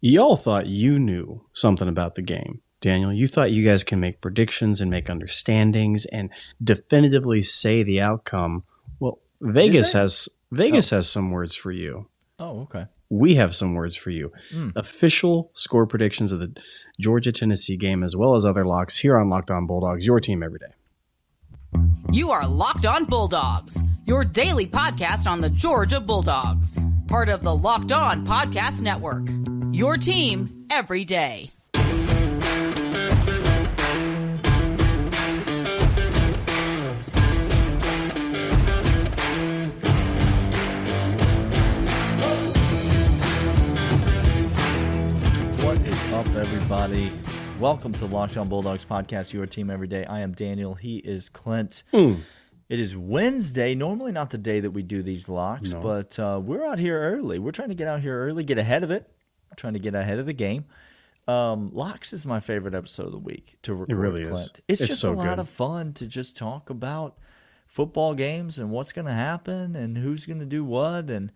Y'all thought you knew something about the game. Daniel, you thought you guys can make predictions and make understandings and definitively say the outcome. Well, Vegas has Vegas oh. has some words for you. Oh, okay. We have some words for you. Hmm. Official score predictions of the Georgia Tennessee game, as well as other locks here on Locked On Bulldogs, your team every day. You are Locked On Bulldogs, your daily podcast on the Georgia Bulldogs, part of the Locked On Podcast Network. Your team every day. What is up, everybody? Welcome to Locked On Bulldogs podcast, your team every day. I am Daniel. He is Clint. It is Wednesday. Normally, not the day that we do these locks, but uh, we're out here early. We're trying to get out here early, get ahead of it. Trying to get ahead of the game. Um, locks is my favorite episode of the week to record. It really is. It's, It's just so a lot good. of fun to just talk about football games and what's going to happen and who's going to do what and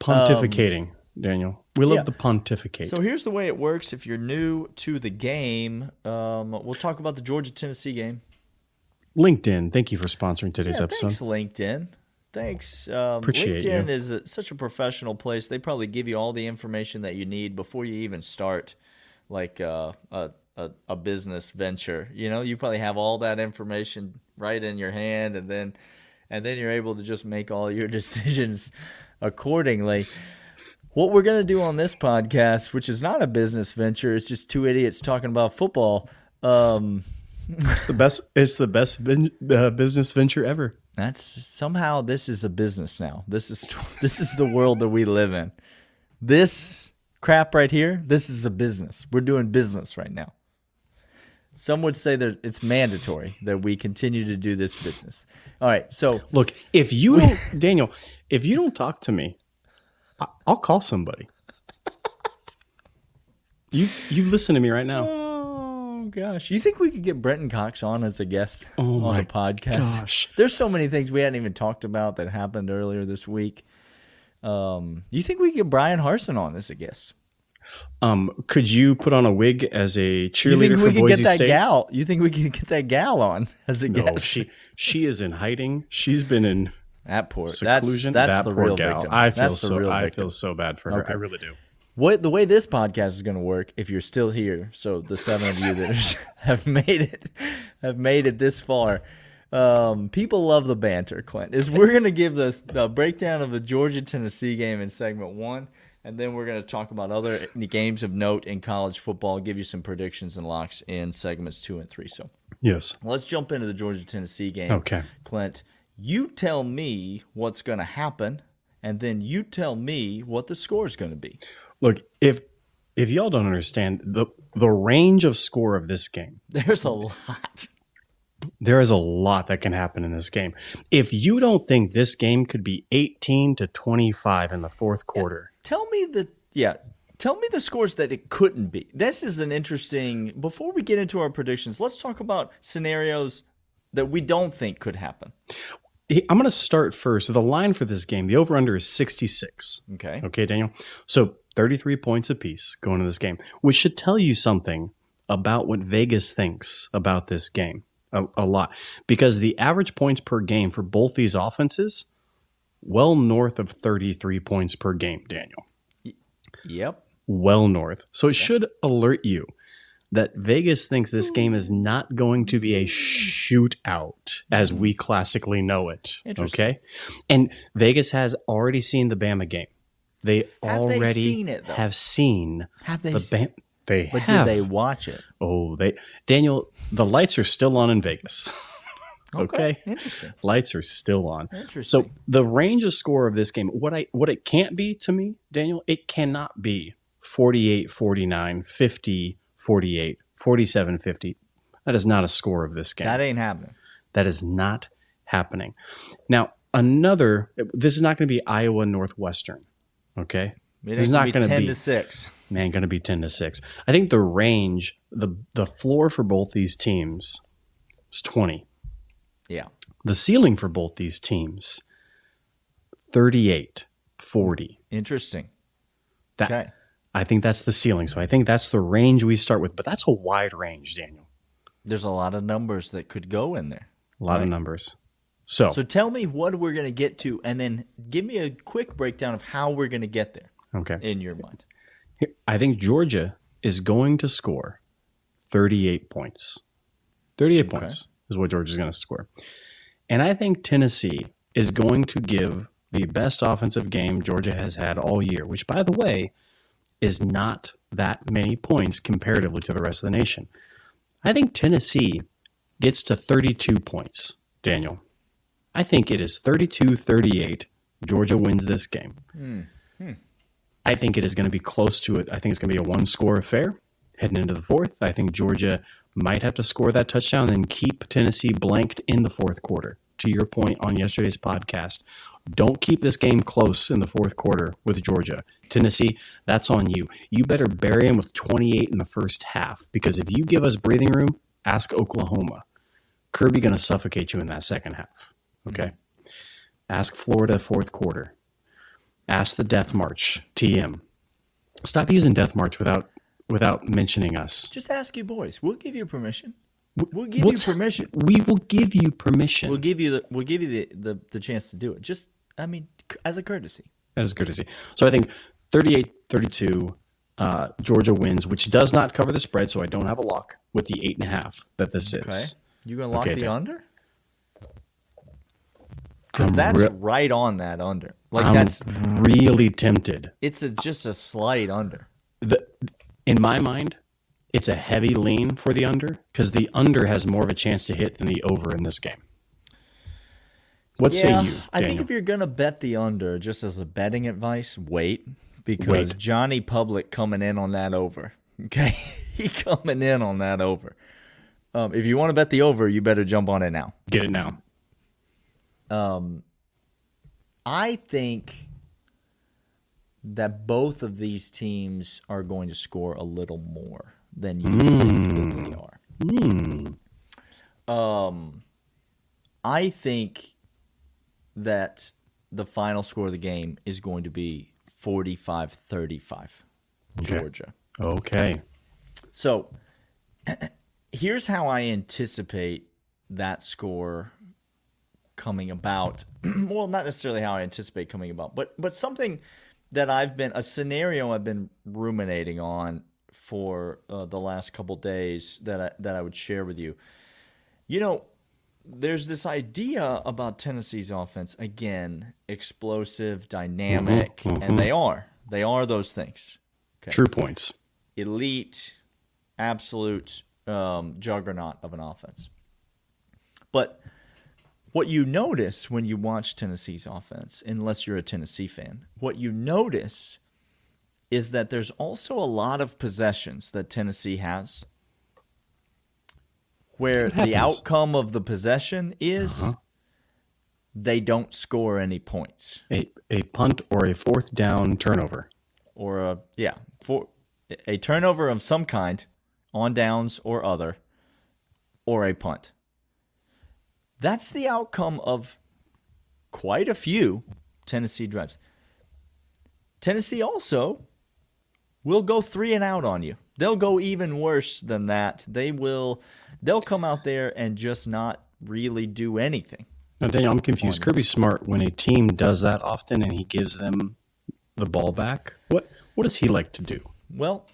Pontificating, Daniel. We love yeah. the pontificate. So here's the way it works. If you're new to the game, um, we'll talk about the Georgia Tennessee game. LinkedIn, thank you for sponsoring today's Yeah, episode. thanks, LinkedIn. Thanks. Um, Appreciate LinkedIn you. is a, such a professional place. They probably give you all the information that you need before you even start, like uh, a, a a business venture. You know, you probably have all that information right in your hand, and then and then you're able to just make all your decisions accordingly. What we're going to do on this podcast, which is not a business venture, it's just two idiots talking about football. Um, It's the best. It's the best vin, uh, business venture ever. That's somehow this is a business now. This is this is the world that we live in. This crap right here, this is a business. We're doing business right now. Some would say that it's mandatory that we continue to do this business. All right, so Look, if you don't, Daniel, if you don't talk to me, I'll call somebody. You you listen to me right now. Oh, gosh, you think we could get Brenton Cox on as a guest Oh on the podcast? gosh. There's so many things we hadn't even talked about that happened earlier this week. Um, you think we could get Bryan Harsin on as a guest? Um, could you put on a wig as a cheerleader You think we could Boise get that State? gal? You think we could get that gal on as a No, guest? she she is in hiding. She's been in that poor. Seclusion. that's that the poor real gal. victim. I feel that's so I feel so bad for her. Okay. I really do. What the way this podcast is going to work, if you're still here, so the seven of you that have made it, have made it this far. Um, people love the banter, Clint. Is we're going to give the the breakdown of the Georgia Tennessee game in segment one, and then we're going to talk about other games of note in college football. Give you some predictions and locks in segments two and three. So Yes. let's jump into the Georgia Tennessee game. Okay. Clint, you tell me what's going to happen, and then you tell me what the score is going to be. Look, if if y'all don't understand the the range of score of this game, There's a lot. there is a lot that can happen in this game. If you don't think this game could be 18 to 25 in the fourth quarter, Tell me the yeah. Tell me the scores that it couldn't be. This is an interesting. Before we get into our predictions, let's talk about scenarios that we don't think could happen. I'm going to start first. The line for this game, the over under is 66. Okay. Okay, Daniel. So 33 points apiece going into this game, which should tell you something about what Vegas thinks about this game a, a lot. Because the average points per game for both these offenses, well north of 33 points per game, Daniel. Yep. Well north. So it should alert you that Vegas thinks this game is not going to be a shootout as we classically know it. Okay. And Vegas has already seen the Bama game. They Have they already seen it, though? have seen Have they? the Bama. They but have. did they watch it? Oh, they Daniel, the lights are still on in Vegas. okay. Interesting. Lights are still on. Interesting. So the range of score of this game, what I what it can't be to me, Daniel, it cannot be 48 49, 50 48, 47 50. That is not a score of this game. that ain't happening. that is not happening. Now, another this is not going to be Iowa Northwestern. Okay? It It's not gonna be ten be- to six. Man, going to be 10 to 6. I think the range, the the floor for both these teams is 20. Yeah. The ceiling for both these teams 38 40. Interesting. That Okay. I think that's the ceiling. So I think that's the range we start with, but that's a wide range, Daniel. There's a lot of numbers that could go in there. A lot right? of numbers. So, so tell me what we're going to get to, and then give me a quick breakdown of how we're going to get there. Okay. In your mind, I think Georgia is going to score 38 points. 38 okay. points is what Georgia is going to score, and I think Tennessee is going to give the best offensive game Georgia has had all year, which, by the way, is not that many points comparatively to the rest of the nation. I think Tennessee gets to 32 points, Daniel. I think it is 32 38. Georgia wins this game. Mm. Hmm. I think it is going to be close to it. I think it's going to be a one score affair heading into the fourth. I think Georgia might have to score that touchdown and keep Tennessee blanked in the fourth quarter. To your point on yesterday's podcast, don't keep this game close in the fourth quarter with Georgia. Tennessee, that's on you. You better bury them with 28 in the first half because if you give us breathing room, ask Oklahoma. Kirby going to suffocate you in that second half. Okay. Ask Florida fourth quarter. Ask the Death March TM. Stop using Death March without without mentioning us. Just ask you boys. We'll give you permission. We'll give What's, you permission. We will give you permission. We'll give you the we'll give you the, the, the chance to do it. Just I mean as a courtesy. As a courtesy. So I think 38-32 uh, Georgia wins, which does not cover the spread, so I don't have a lock with the eight and a half that this okay. is. You gonna lock okay, the under? Because that's re- right on that under. Like I'm that's really tempted. It's a, just a slight under. The, in my mind, it's a heavy lean for the under because the under has more of a chance to hit than the over in this game. What yeah, say you? Daniel? I think if you're gonna bet the under, just as a betting advice, wait because wait. Johnny Public coming in on that over. Okay, he coming in on that over. Um, if you want to bet the over, you better jump on it now. Get it now. Um, I think that both of these teams are going to score a little more than you mm. think that they are. Mm. Um, I think that the final score of the game is going to be 45 35 Georgia. Okay. So here's how I anticipate that score coming about. well, not necessarily how I anticipate coming about, but but something that I've been a scenario I've been ruminating on for uh, the last couple days that I, that I would share with you. You know, there's this idea about Tennessee's offense again, explosive, dynamic, mm-hmm, mm-hmm. and they are. They are those things. Okay. True points. Elite, absolute um, juggernaut of an offense. But what you notice when you watch Tennessee's offense, unless you're a Tennessee fan, what you notice is that there's also a lot of possessions that Tennessee has where the outcome of the possession is uh-huh. they don't score any points. A, a punt or a fourth down turnover. Or a yeah, for a turnover of some kind on downs or other or a punt. That's the outcome of quite a few Tennessee drives. Tennessee also will go 3 and out on you. They'll go even worse than that. They will they'll come out there and just not really do anything. Now, Daniel, I'm confused. Kirby's smart when a team does that often and he gives them the ball back. What what does he like to do? Well,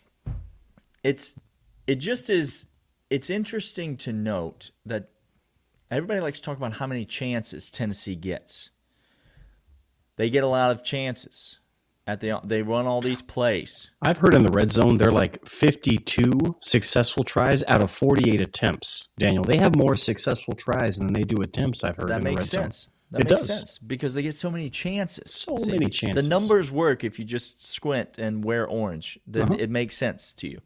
it's it just is it's interesting to note that everybody likes to talk about how many chances Tennessee gets. They get a lot of chances at the they run all these plays. I've heard in the red zone they're like 52 successful tries out of 48 attempts. Daniel, they have more successful tries than they do attempts. I've heard that in makes the red sense. Zone. That it makes does. sense because they get so many chances. So See, many chances. The numbers work if you just squint and wear orange. Then uh-huh. it makes sense to you.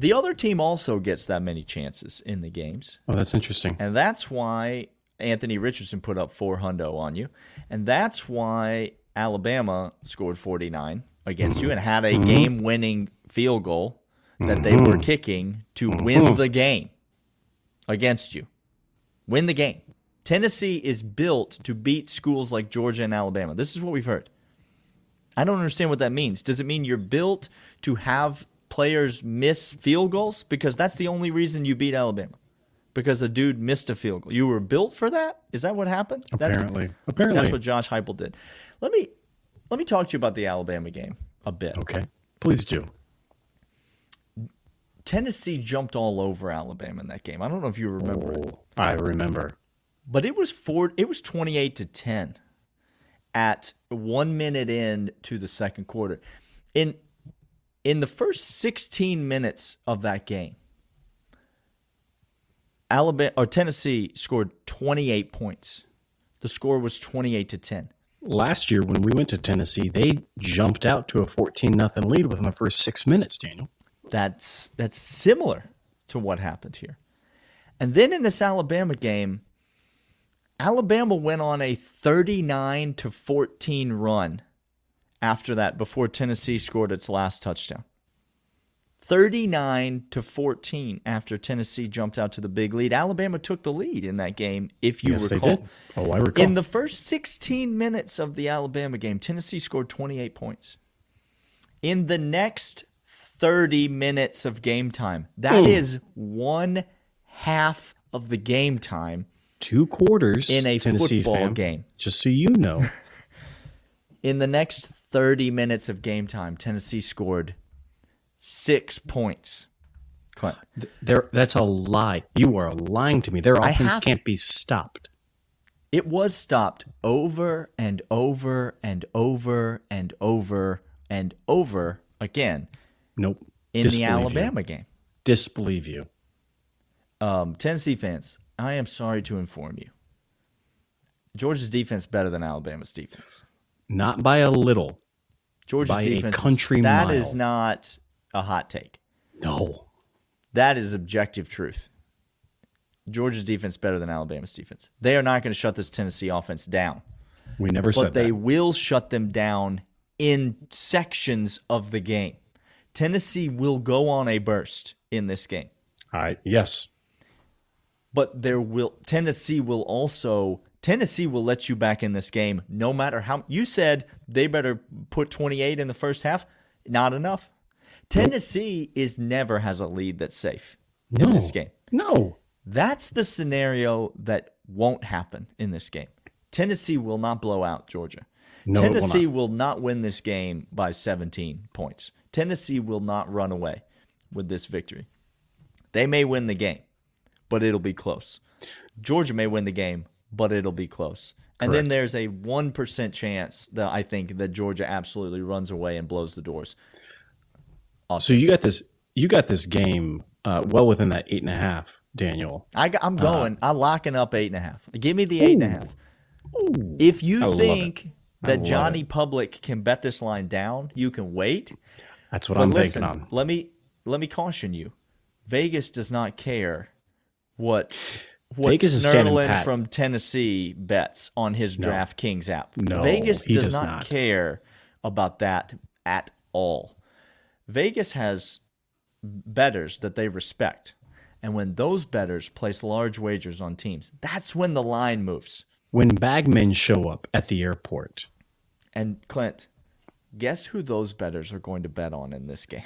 The other team also gets that many chances in the games. Oh, that's interesting. And that's why Anthony Richardson put up four hundo on you, and that's why Alabama scored 49 against you and had a mm-hmm. game winning field goal that they were mm-hmm. kicking to win mm-hmm. the game against you. Win the game. Tennessee is built to beat schools like Georgia and Alabama. This is what we've heard. I don't understand what that means. Does it mean you're built to have players miss field goals? Because that's the only reason you beat Alabama. Because a dude missed a field goal. You were built for that? Is that what happened? Apparently. That's, Apparently. That's what Josh Heupel did. Let me let me talk to you about the Alabama game a bit. Okay. Please do. Tennessee jumped all over Alabama in that game. I don't know if you remember it. Oh, I remember. But it was four it was 28 to 10 at 1 minute in to the second quarter. In in the first 16 minutes of that game, Alabama or Tennessee scored 28 points. The score was 28 to 10. Last year when we went to Tennessee, they jumped out to a 14 nothing lead within the first 6 minutes, Daniel. That's that's similar to what happened here. And then in this Alabama game, Alabama went on a 39 to 14 run after that before Tennessee scored its last touchdown. 39 to 14 after Tennessee jumped out to the big lead. Alabama took the lead in that game if you yes, recall. Oh, I recall. In the first 16 minutes of the Alabama game, Tennessee scored 28 points. In the next 30 minutes of game time, that Ooh. is one half of the game time two quarters in a Tennessee football game. Just so you know. In the next 30 minutes of game time, Tennessee scored six points. Clint. there that's a lie. You are lying to me. Their offense can't be stopped. It was stopped over and over and over and over and over again Nope. in Disbelieve the you. Alabama game. Disbelieve you. Um, Tennessee fans, I am sorry to inform you. Georgia's defense better than Alabama's defense. Not by a little. Georgia's By a defense is- country That mile. is not a hot take. No. That is objective truth. Georgia's defense better than Alabama's defense. They are not going to shut this Tennessee offense down, We never but said they that. will shut them down in sections of the game. Tennessee will go on a burst in this game. I yes. but there will Tennessee will also Tennessee will let you back in this game no matter how you said they better put 28 in the first half not enough Tennessee is never has a lead that's safe No. in this game No. that's the scenario that won't happen in this game Tennessee will not blow out Georgia No, it will Tennessee not. will not win this game by 17 points Tennessee will not run away with this victory they may win the game but it'll be close. Georgia may win the game, but it'll be close. And then there's a 1% chance that I think that Georgia absolutely runs away and blows the doors. So you got this you got this game uh, well within that eight and a half, Daniel. I, Uh, am going. I'm locking up eight and a half. Give me the eight and a half. If you think that Johnny Public can bet this line down, you can wait. That's what But I'm listen, thinking on. let me let me caution you. Vegas does not care what what Vegas is standing Snerlin pat. from Tennessee bets on his DraftKings app. No, Vegas does, does not, not. care about that at all. Vegas has betters that they respect. And when those betters place large wagers on teams, that's when the line moves. When bagmen show up at the airport, And Clint, guess who those betters are going to bet on in this game?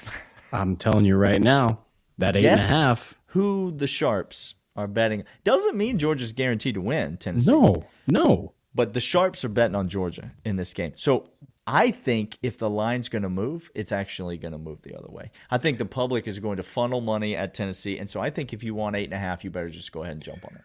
I'm telling you right now, that eight and a half. who the sharps are betting. Doesn't mean Georgia's guaranteed to win, Tennessee. No, no. But the sharps are betting on Georgia in this game. So I think if the line's going to move, it's actually going to move the other way. I think the public is going to funnel money at Tennessee. And so I think if you want eight and a half, you better just go ahead and jump on it.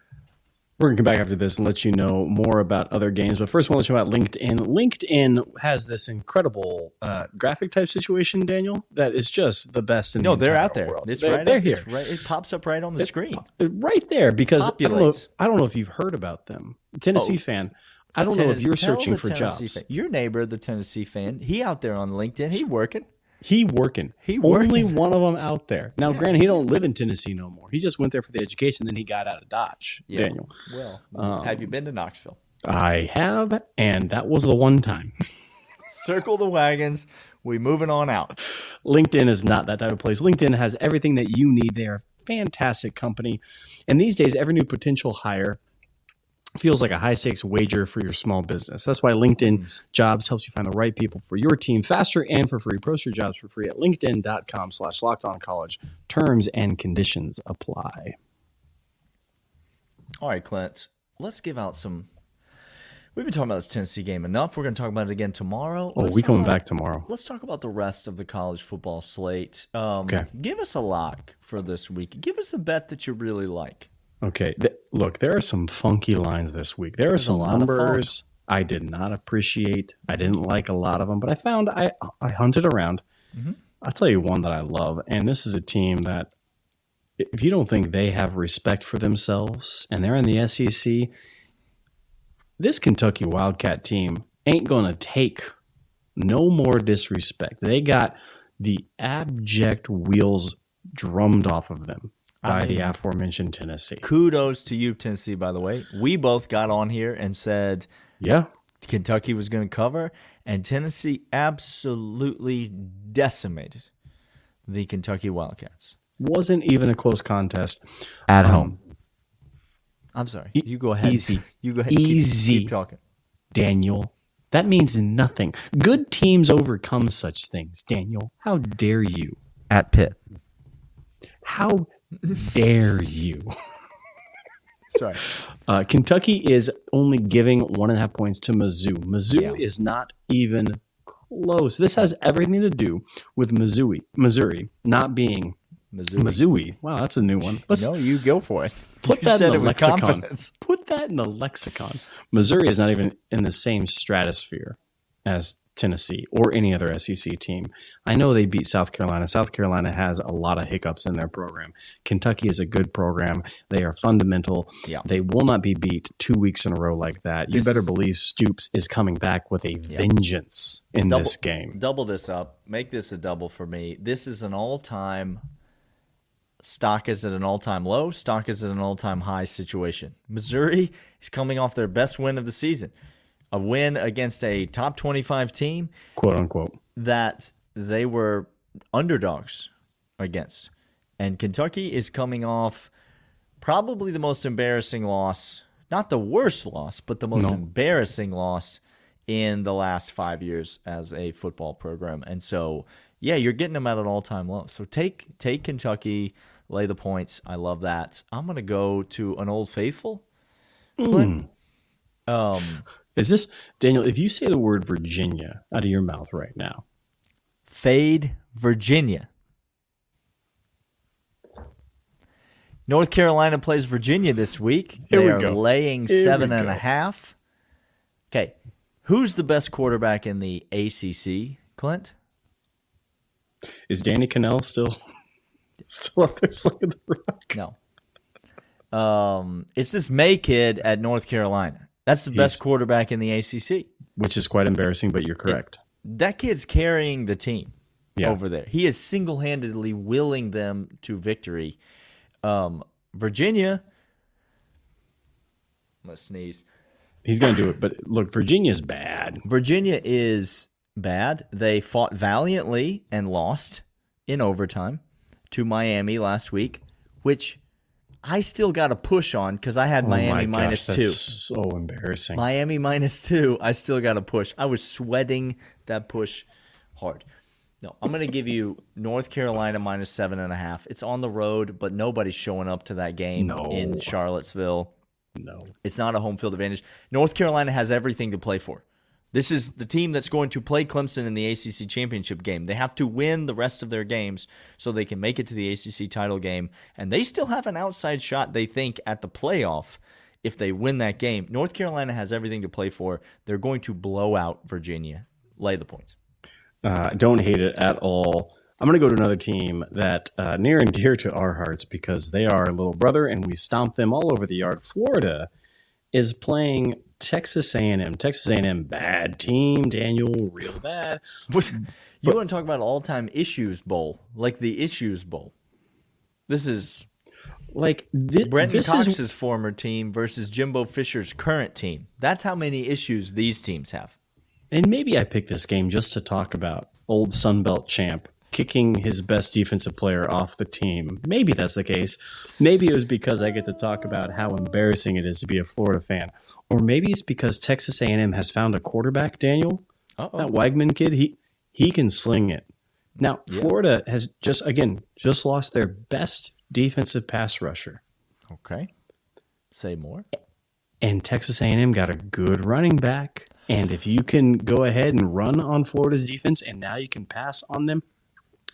We're gonna come back after this and let you know more about other games. But first, I want to let you about LinkedIn. LinkedIn has this incredible uh, graphic type situation, Daniel, that is just the best in No, the they're out there. world. It's they're, right. They're up- here. right. It pops up right on the screen. right there because I don't, know, I don't know if you've heard about them. Tennessee Oh. fan. I don't know if you're searching for Tennessee jobs. fan- Your neighbor, the Tennessee fan, he out there on LinkedIn. He working. He working. He Only one of them out there. Now, granted, he don't live in Tennessee no more. He just went there for the education, then he got out of Dodge. Yeah. Daniel, Well, Um, have you been to Knoxville? I have, and that was the one time. Circle the wagons. We moving on out. LinkedIn is not that type of place. LinkedIn has everything that you need. They are a fantastic company. And these days, every new potential hire feels like a high stakes wager for your small business. That's why LinkedIn Jobs helps you find the right people for your team faster and for free. Post your jobs for free at linkedin.com slash locked on college. Terms and conditions apply. All right, Clint, let's give out some. We've been talking about this Tennessee game enough. We're going to talk about it again tomorrow. Oh, Let's we coming about- back tomorrow. Let's talk about the rest of the college football slate. Um, Okay. Give us a lock for this week. Give us a bet that you really like. Okay, th- look, there are some funky lines this week. There are There's some numbers I did not appreciate. I didn't like a lot of them, but I found I I hunted around. Mm-hmm. I'll tell you one that I love, and this is a team that if you don't think they have respect for themselves and they're in the SEC, this Kentucky Wildcat team ain't going to take no more disrespect. They got the abject wheels drummed off of them by the aforementioned Tennessee. Kudos to you, Tennessee, by the way. We both got on here and said Yeah. Kentucky was going to cover, and Tennessee absolutely decimated the Kentucky Wildcats wasn't even a close contest at Um, I'm sorry. You go ahead. easy. You go ahead. Keep- Easy. Keep, talking. Daniel. That means nothing. Good teams overcome such things, Daniel. How dare you? At Pitt. How dare you? Sorry. Uh, Kentucky is only giving one and a half points to Mizzou. Mizzou Yeah. is not even close. This has everything to do with Missouri, Missouri not being Missouri. Missouri. Wow, that's a new one. Let's No, you go for it. put You that in the lexicon. confidence. Put that in the lexicon. Missouri is not even in the same stratosphere as Tennessee or any other SEC team. I know they beat South Carolina. South Carolina has a lot of hiccups in their program. Kentucky is a good program. They are fundamental. Yeah. They will not be beat two weeks in a row like that. You better believe Stoops is coming back with a vengeance in Double- this game. Double this up. Make this a double for me. This is an all-time stock is at an all-time low. Stock is at an all-time high situation. Missouri is coming off their best win of the season, a win against a top 25 team Quote unquote. that they were underdogs against. And Kentucky is coming off probably the most embarrassing loss, not the worst loss, but the most No. embarrassing loss in the last five years as a football program. And so, yeah, you're getting them at an all time low. So take take Kentucky, lay the points. I love that. I'm gonna go to an old faithful. Clint. Um Is this Daniel? If you say the word Virginia out of your mouth right now, Fade, Virginia. North Carolina plays Virginia this week. Here they we are go. laying Here we seven and a half. Okay. Who's the best quarterback in the ACC, Clint? is Danny Cannell still still up there slinging the rock? No. Um, it's this Maye kid at North Carolina. That's the best quarterback in the ACC. which is quite embarrassing, but you're correct. That kid's carrying the team Yeah. over there. He is single handedly willing them to victory. Um, Virginia, I'm to sneeze. He's going to do it, but look, Virginia's bad. Virginia is bad. They fought valiantly and lost in overtime to Miami last week, which I still got a push on because I had Oh my Miami gosh, minus that's two. So embarrassing. Miami minus two. I still got a push. I was sweating that push hard. No, I'm going to give you North Carolina minus seven and a half. It's on the road, but nobody's showing up to that game No. in Charlottesville. no. It's not a home field advantage. North Carolina has everything to play for. This is the team that's going to play Clemson in the ACC championship game. They have to win the rest of their games so they can make it to the ACC title game. And they still have an outside shot, they think, at the playoff if they win that game. North Carolina has everything to play for. They're going to blow out Virginia. Lay the points. Uh, don't hate it at all. I'm going to go to another team that uh, near and dear to our hearts because they are our little brother and we stomp them all over the yard. Florida is playing Texas A&M. Texas A&M bad team. Daniel, real bad. You want to talk about all time issues bowl, like the issues bowl. This is Like this, Brenton this Cox's is former team versus Jimbo Fisher's current team. That's how many issues these teams have. And maybe I picked this game just to talk about old Sunbelt champ kicking his best defensive player off the team. Maybe that's the case. Maybe it was because I get to talk about how embarrassing it is to be a Florida fan, or maybe it's because Texas A&M has found a quarterback. Daniel, Uh-oh. that Weigman kid, he he can sling it. Now, Yeah. Florida has just again just lost their best defensive pass rusher, Okay. Say more. and Texas A&M got a good running back. And if you can go ahead and run on Florida's defense, and now you can pass on them,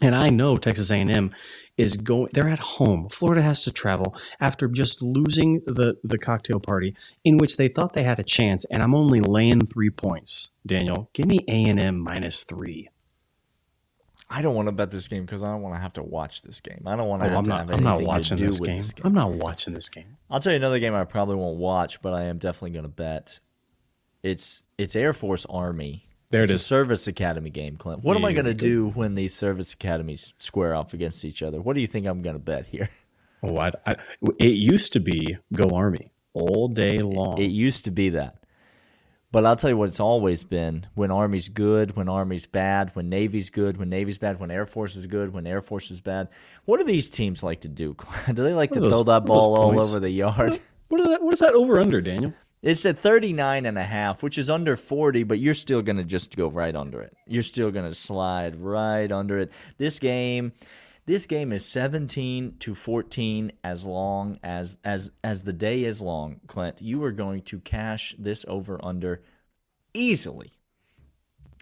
and I know Texas A&M is going. They're at home. Florida has to travel after just losing the the cocktail party in which they thought they had a chance. And I'm only laying three points. Daniel, give me A&M minus three. I don't want to bet this game because I don't want to have to watch this game. I don't want to Oh, have I'm to not. have I'm not watching this game. this game. I'm not watching this game. I'll tell you another game I probably won't watch, but I am definitely going to bet. It's it's Air Force Army. There it it's a service academy game, Clint. What am I going to do when these service academies square off against each other? What do you think I'm going to bet here? Oh, I, I, it used to be go Army all day long. It used to be that. But I'll tell you what it's always been when Army's good, when Army's bad, when Navy's good, when Navy's bad, when Air Force is good, when Air Force is bad. What do these teams like to do? Clint? Do they like What to throw that what are those ball all over the yard? what is that? What is that over under, Daniel? It's at 39 and a half, which is under 40, but you're still going to just go right under it. You're still going to slide right under it. This game this game is 17 to 14 as long as as as the day is long, Clint. You are going to cash this over under easily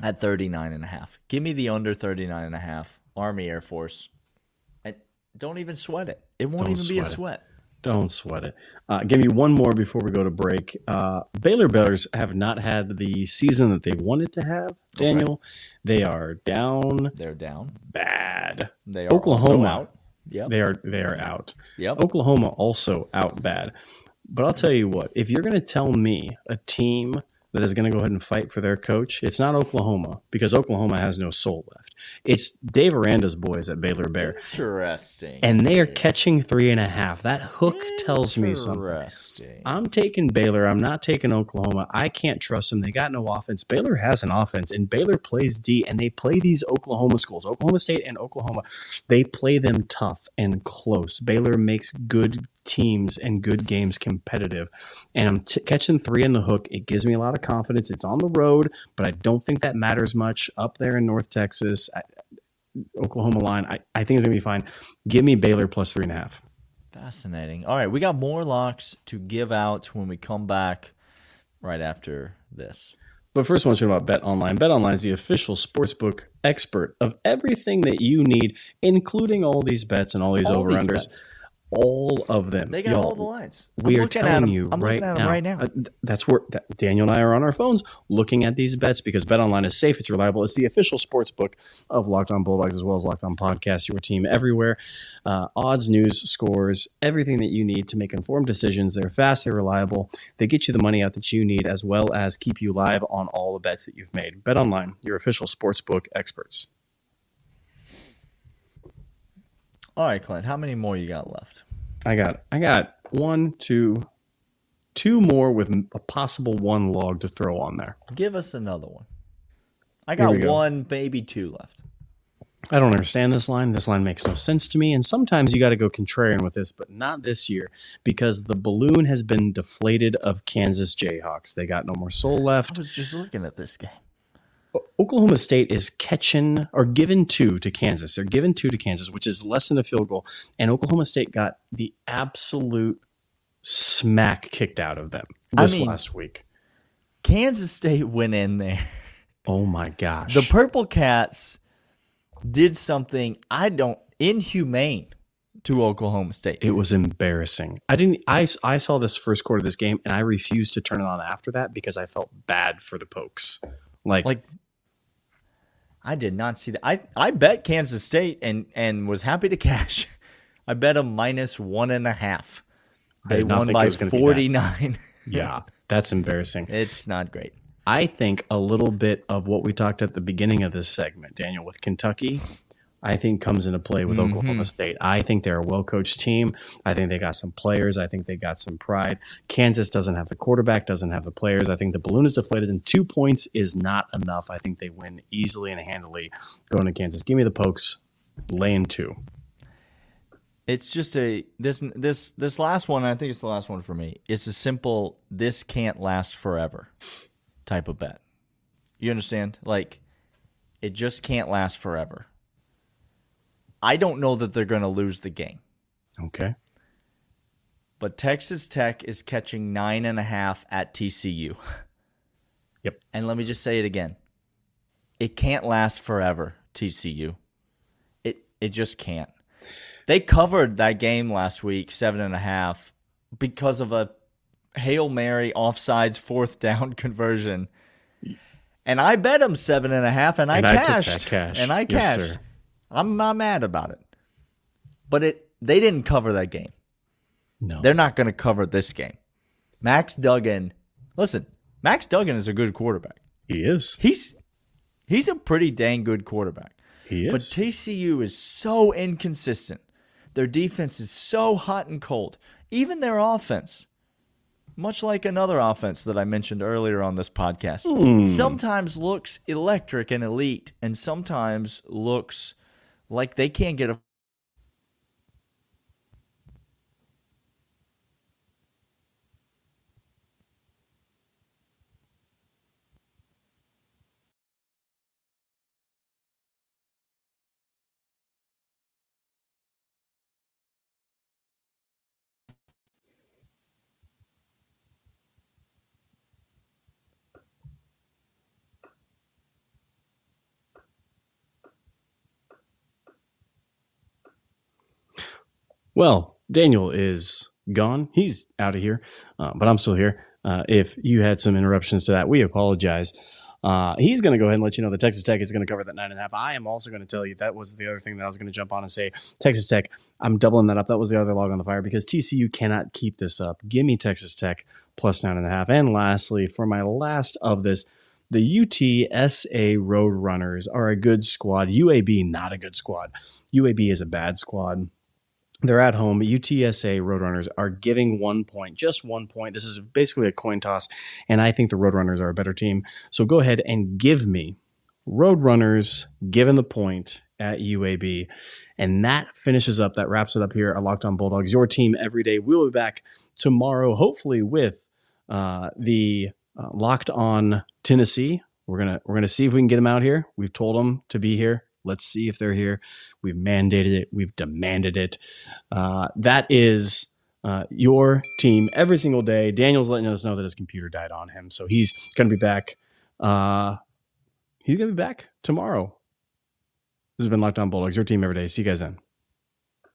at 39 and a half. Give me the under 39 and a half. Army Air Force. And don't even sweat it. It won't Don't even be a sweat it. Don't sweat it. Uh, give me one more before we go to break. Uh, Baylor Bears have not had the season that they wanted to have. Daniel, they are down They're down. bad. They are Oklahoma. out. Yep. They are they are out. Yep. Oklahoma also out bad. But I'll tell you what, if you're going to tell me a team that is going to go ahead and fight for their coach, it's not Oklahoma because Oklahoma has no soul left. It's Dave Aranda's boys at Baylor Bear. Interesting. And they are catching three and a half. That hook tells me something. Interesting. I'm taking Baylor. I'm not taking Oklahoma. I can't trust them. They got no offense. Baylor has an offense, and Baylor plays D, and they play these Oklahoma schools, Oklahoma State and Oklahoma. They play them tough and close. Baylor makes good teams and good games competitive. And I'm t- catching three in the hook. It gives me a lot of confidence. It's on the road, but I don't think that matters much up there in North Texas. I, Oklahoma line, I, I think it's going to be fine. Give me Baylor plus three and a half. Fascinating. All right, we got more locks to give out when we come back right after this. But first, I want to talk about Bet Online. Bet Online is the official sportsbook expert of everything that you need, including all these bets and all these All over unders. All of them. They got Y'all, all the lines. We I'm are looking at telling you I'm right looking at 'em now. right now. uh, that's where that, Daniel and I are on our phones looking at these bets because Bet Online is safe, it's reliable. It's the official sports book of Locked On Bulldogs as well as Locked On Podcast, your team everywhere. Uh, odds, news, scores, everything that you need to make informed decisions. They're fast, they're reliable. They get you the money out that you need as well as keep you live on all the bets that you've made. Bet Online, your official sports book experts. All right, Clint, how many more you got left? I got I got one, two, two more with a possible one log to throw on there. Give us another one. I got go. one, maybe two left. I don't understand this line. This line makes no sense to me. And sometimes you got to go contrarian with this, but not this year because the balloon has been deflated of Kansas Jayhawks. They got no more soul left. I was just looking at this game. Oklahoma State is catching or given two to Kansas. They're given two to Kansas, which is less than a field goal. And Oklahoma State got the absolute smack kicked out of them I this mean- last week. Kansas State went in there. Oh my gosh. The Purple Cats did something I don't inhumane to Oklahoma State. It was embarrassing. I didn't. I I saw this first quarter of this game, and I refused to turn it on after that because I felt bad for the Pokes. Like, Like I did not see that. I I bet Kansas State and and was happy to cash. I bet a minus one and a half. They won by was gonna be that. forty nine. yeah, that's embarrassing. it's not great. I think a little bit of what we talked at the beginning of this segment, Daniel, with Kentucky, I think comes into play with Oklahoma mm-hmm. State. I think they're a well coached team. I think they got some players. I think they got some pride. Kansas doesn't have the quarterback, doesn't have the players. I think the balloon is deflated, and two points is not enough. I think they win easily and handily going to Kansas. Give me the pokes laying two. It's just a this this this last one. I think it's the last one for me. It's a simple. This can't last forever, type of bet. You understand? Like, it just can't last forever. I don't know that they're going to lose the game. Okay. But Texas Tech is catching nine and a half at TCU. Yep. And let me just say it again. It can't last forever, TCU. It it just can't. They covered that game last week, seven and a half, because of a Hail Mary offsides fourth down conversion. And I bet them seven and a half, and I And I took cashed. cash. And I Yes, cashed. sir. I'm not mad about it. But it they didn't cover that game. No. They're not going to cover this game. Max Duggan, listen, Max Duggan is a good quarterback. he is. He's he's a pretty dang good quarterback. He is. But TCU is so inconsistent. Their defense is so hot and cold. Even their offense, much like another offense that I mentioned earlier on this podcast, Hmm. sometimes looks electric and elite, and sometimes looks like they can't get a Well, Daniel is gone. He's out of here, uh, but I'm still here. Uh, if you had some interruptions to that, we apologize. Uh, he's going to go ahead and let you know that Texas Tech is going to cover that nine and a half. I am also going to tell you that was the other thing that I was going to jump on and say Texas Tech. I'm doubling that up. That was the other log on the fire because TCU cannot keep this up. Give me Texas Tech plus nine and a half. And lastly, for my last of this, the UTSA Roadrunners are a good squad. UAB not a good squad. UAB is a bad squad. They're at home. UTSA Roadrunners are giving one point, just one point. This is basically a coin toss, and I think the Roadrunners are a better team. So go ahead and give me Roadrunners given the point at UAB. And that finishes up, that wraps it up here at Locked On Bulldogs, your team every day. We'll be back tomorrow, hopefully with uh, the uh, Locked On Tennessee. We're gonna we're gonna see if we can get them out here. We've told them to be here. Let's see if they're here. We've mandated it. We've demanded it. Uh, that is uh, your team every single day. Daniel's letting us know that his computer died on him, so he's going to be back. Uh, he's going to be back tomorrow. This has been Locked On Bulldogs, your team every day. See you guys then.